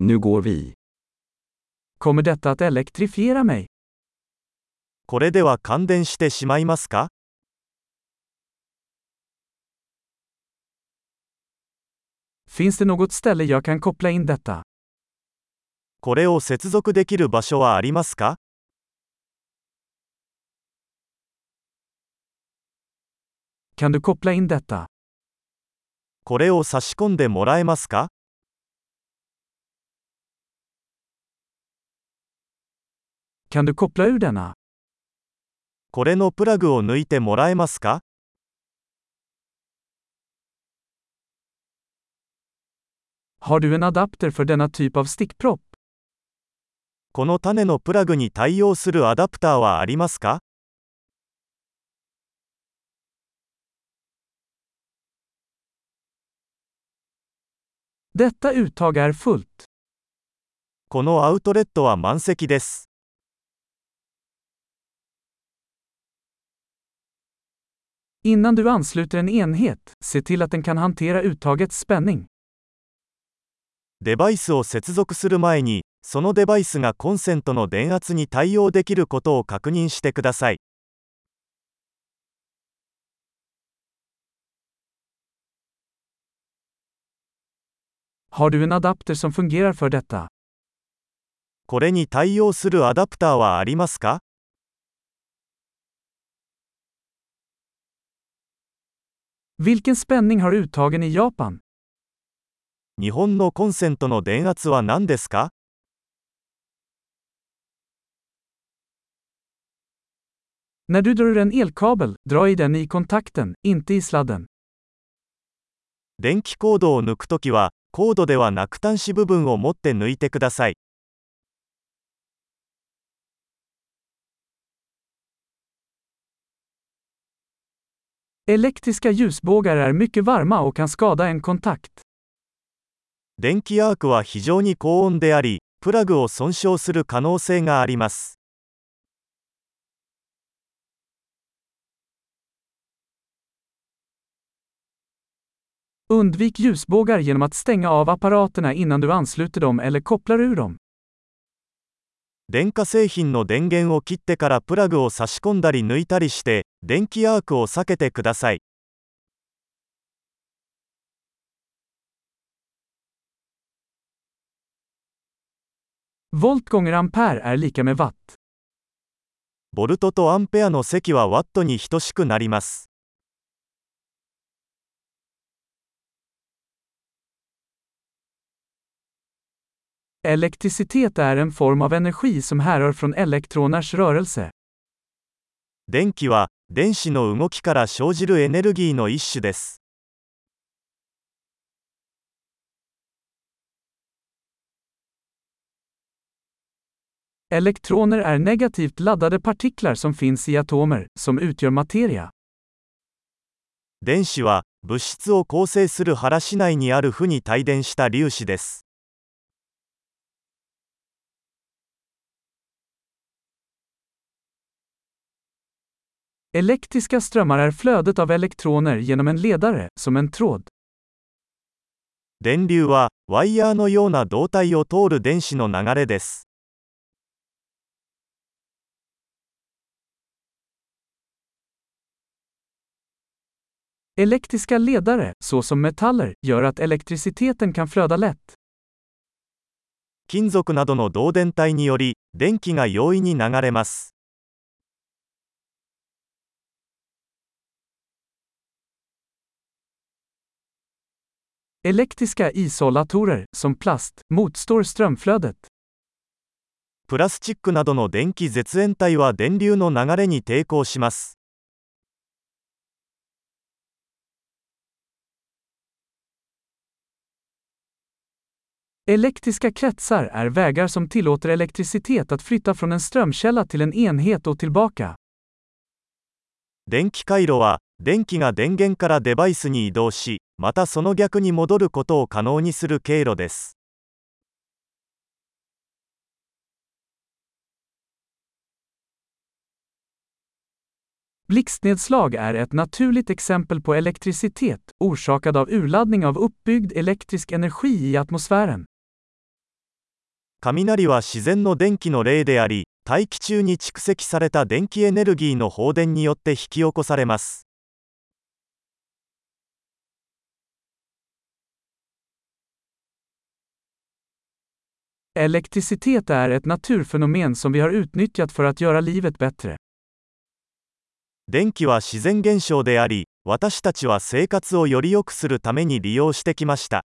Nu går vi. Kommer detta att elektrifiera mig? これでは感電してしまいますか Finns det något ställe jag kan koppla in detta? これを接続できる場所はありますか Kan du koppla in detta? これを差し込んでもらえますか Kan du koppla ur denna? これのプラグを抜いてもらえますか Har du en adapter för denna typ av stickpropp? この種のプラグに対応するアダプターはありますか Detta uttag är fullt. このアウトレットは満席です。Innan du ansluter en enhet, se till att den kan hantera uttagets spänning. デバイスを接続する前に、そのデバイスがコンセントの電圧に対応できることを確認してください。Har du en adapter som fungerar för detta? これに対応するアダプターはありますか Vilken spänning har uttagen i Japan? 日本のコンセントの電圧は何ですか När du drar en elkabel, dra i den i kontakten, inte i sladden. 電気コードを抜くときは、コードではなく端子部分を持って抜いてください。Elektriska ljusbågar är mycket varma och kan skada en kontakt. 電気アークは非常に高温であり、プラグを損傷する可能性があります。 Undvik ljusbågar genom att stänga av apparaterna innan du ansluter dem eller kopplar ur dem. 電化製品の電源を切ってからプラグを差し込んだり抜いたりして、電気アークを避けてください。ボルトとアンペアの積はワットに等しくなります。Elektricitet är en form av energi som härrör från elektroners rörelse. 電気は、電子の動きから生じるエネルギーの一種です。 Elektroner är negativt laddade partiklar som finns i atomer, som utgör materia. 電子は、物質を構成する原子内にある負に帯電した粒子です。 Elektriska strömmar är flödet av elektroner genom en ledare, som en tråd. 電流は、ワイヤーのような導体を通る電子の流れです。 Elektriska ledare, såsom metaller, gör att elektriciteten kan flöda lätt. 金属などの導電体により、電気が容易に流れます。 Elektriska isolatorer, som plast, motstår strömflödet. プラスチックなどの電気絶縁体は電流の流れに抵抗します。 Elektriska kretsar är vägar som tillåter elektricitet att flytta från en strömkälla till en enhet och tillbaka. 電気回路は、電気が電源からデバイスに移動し、またその逆に戻ることを可能にする経路です。Blixtnedslag är ett naturligt exempel på elektricitet, orsakad av urladdning av uppbyggd elektrisk energi i atmosfären. 雷は自然の電気の例であり、大気中に蓄積された電気エネルギーの放電によって引き起こされます。Elektricitet är ett naturfenomen som vi har utnyttjat för att göra livet bättre. 電気は自然現象であり、私たちは生活をより良くするために利用してきました。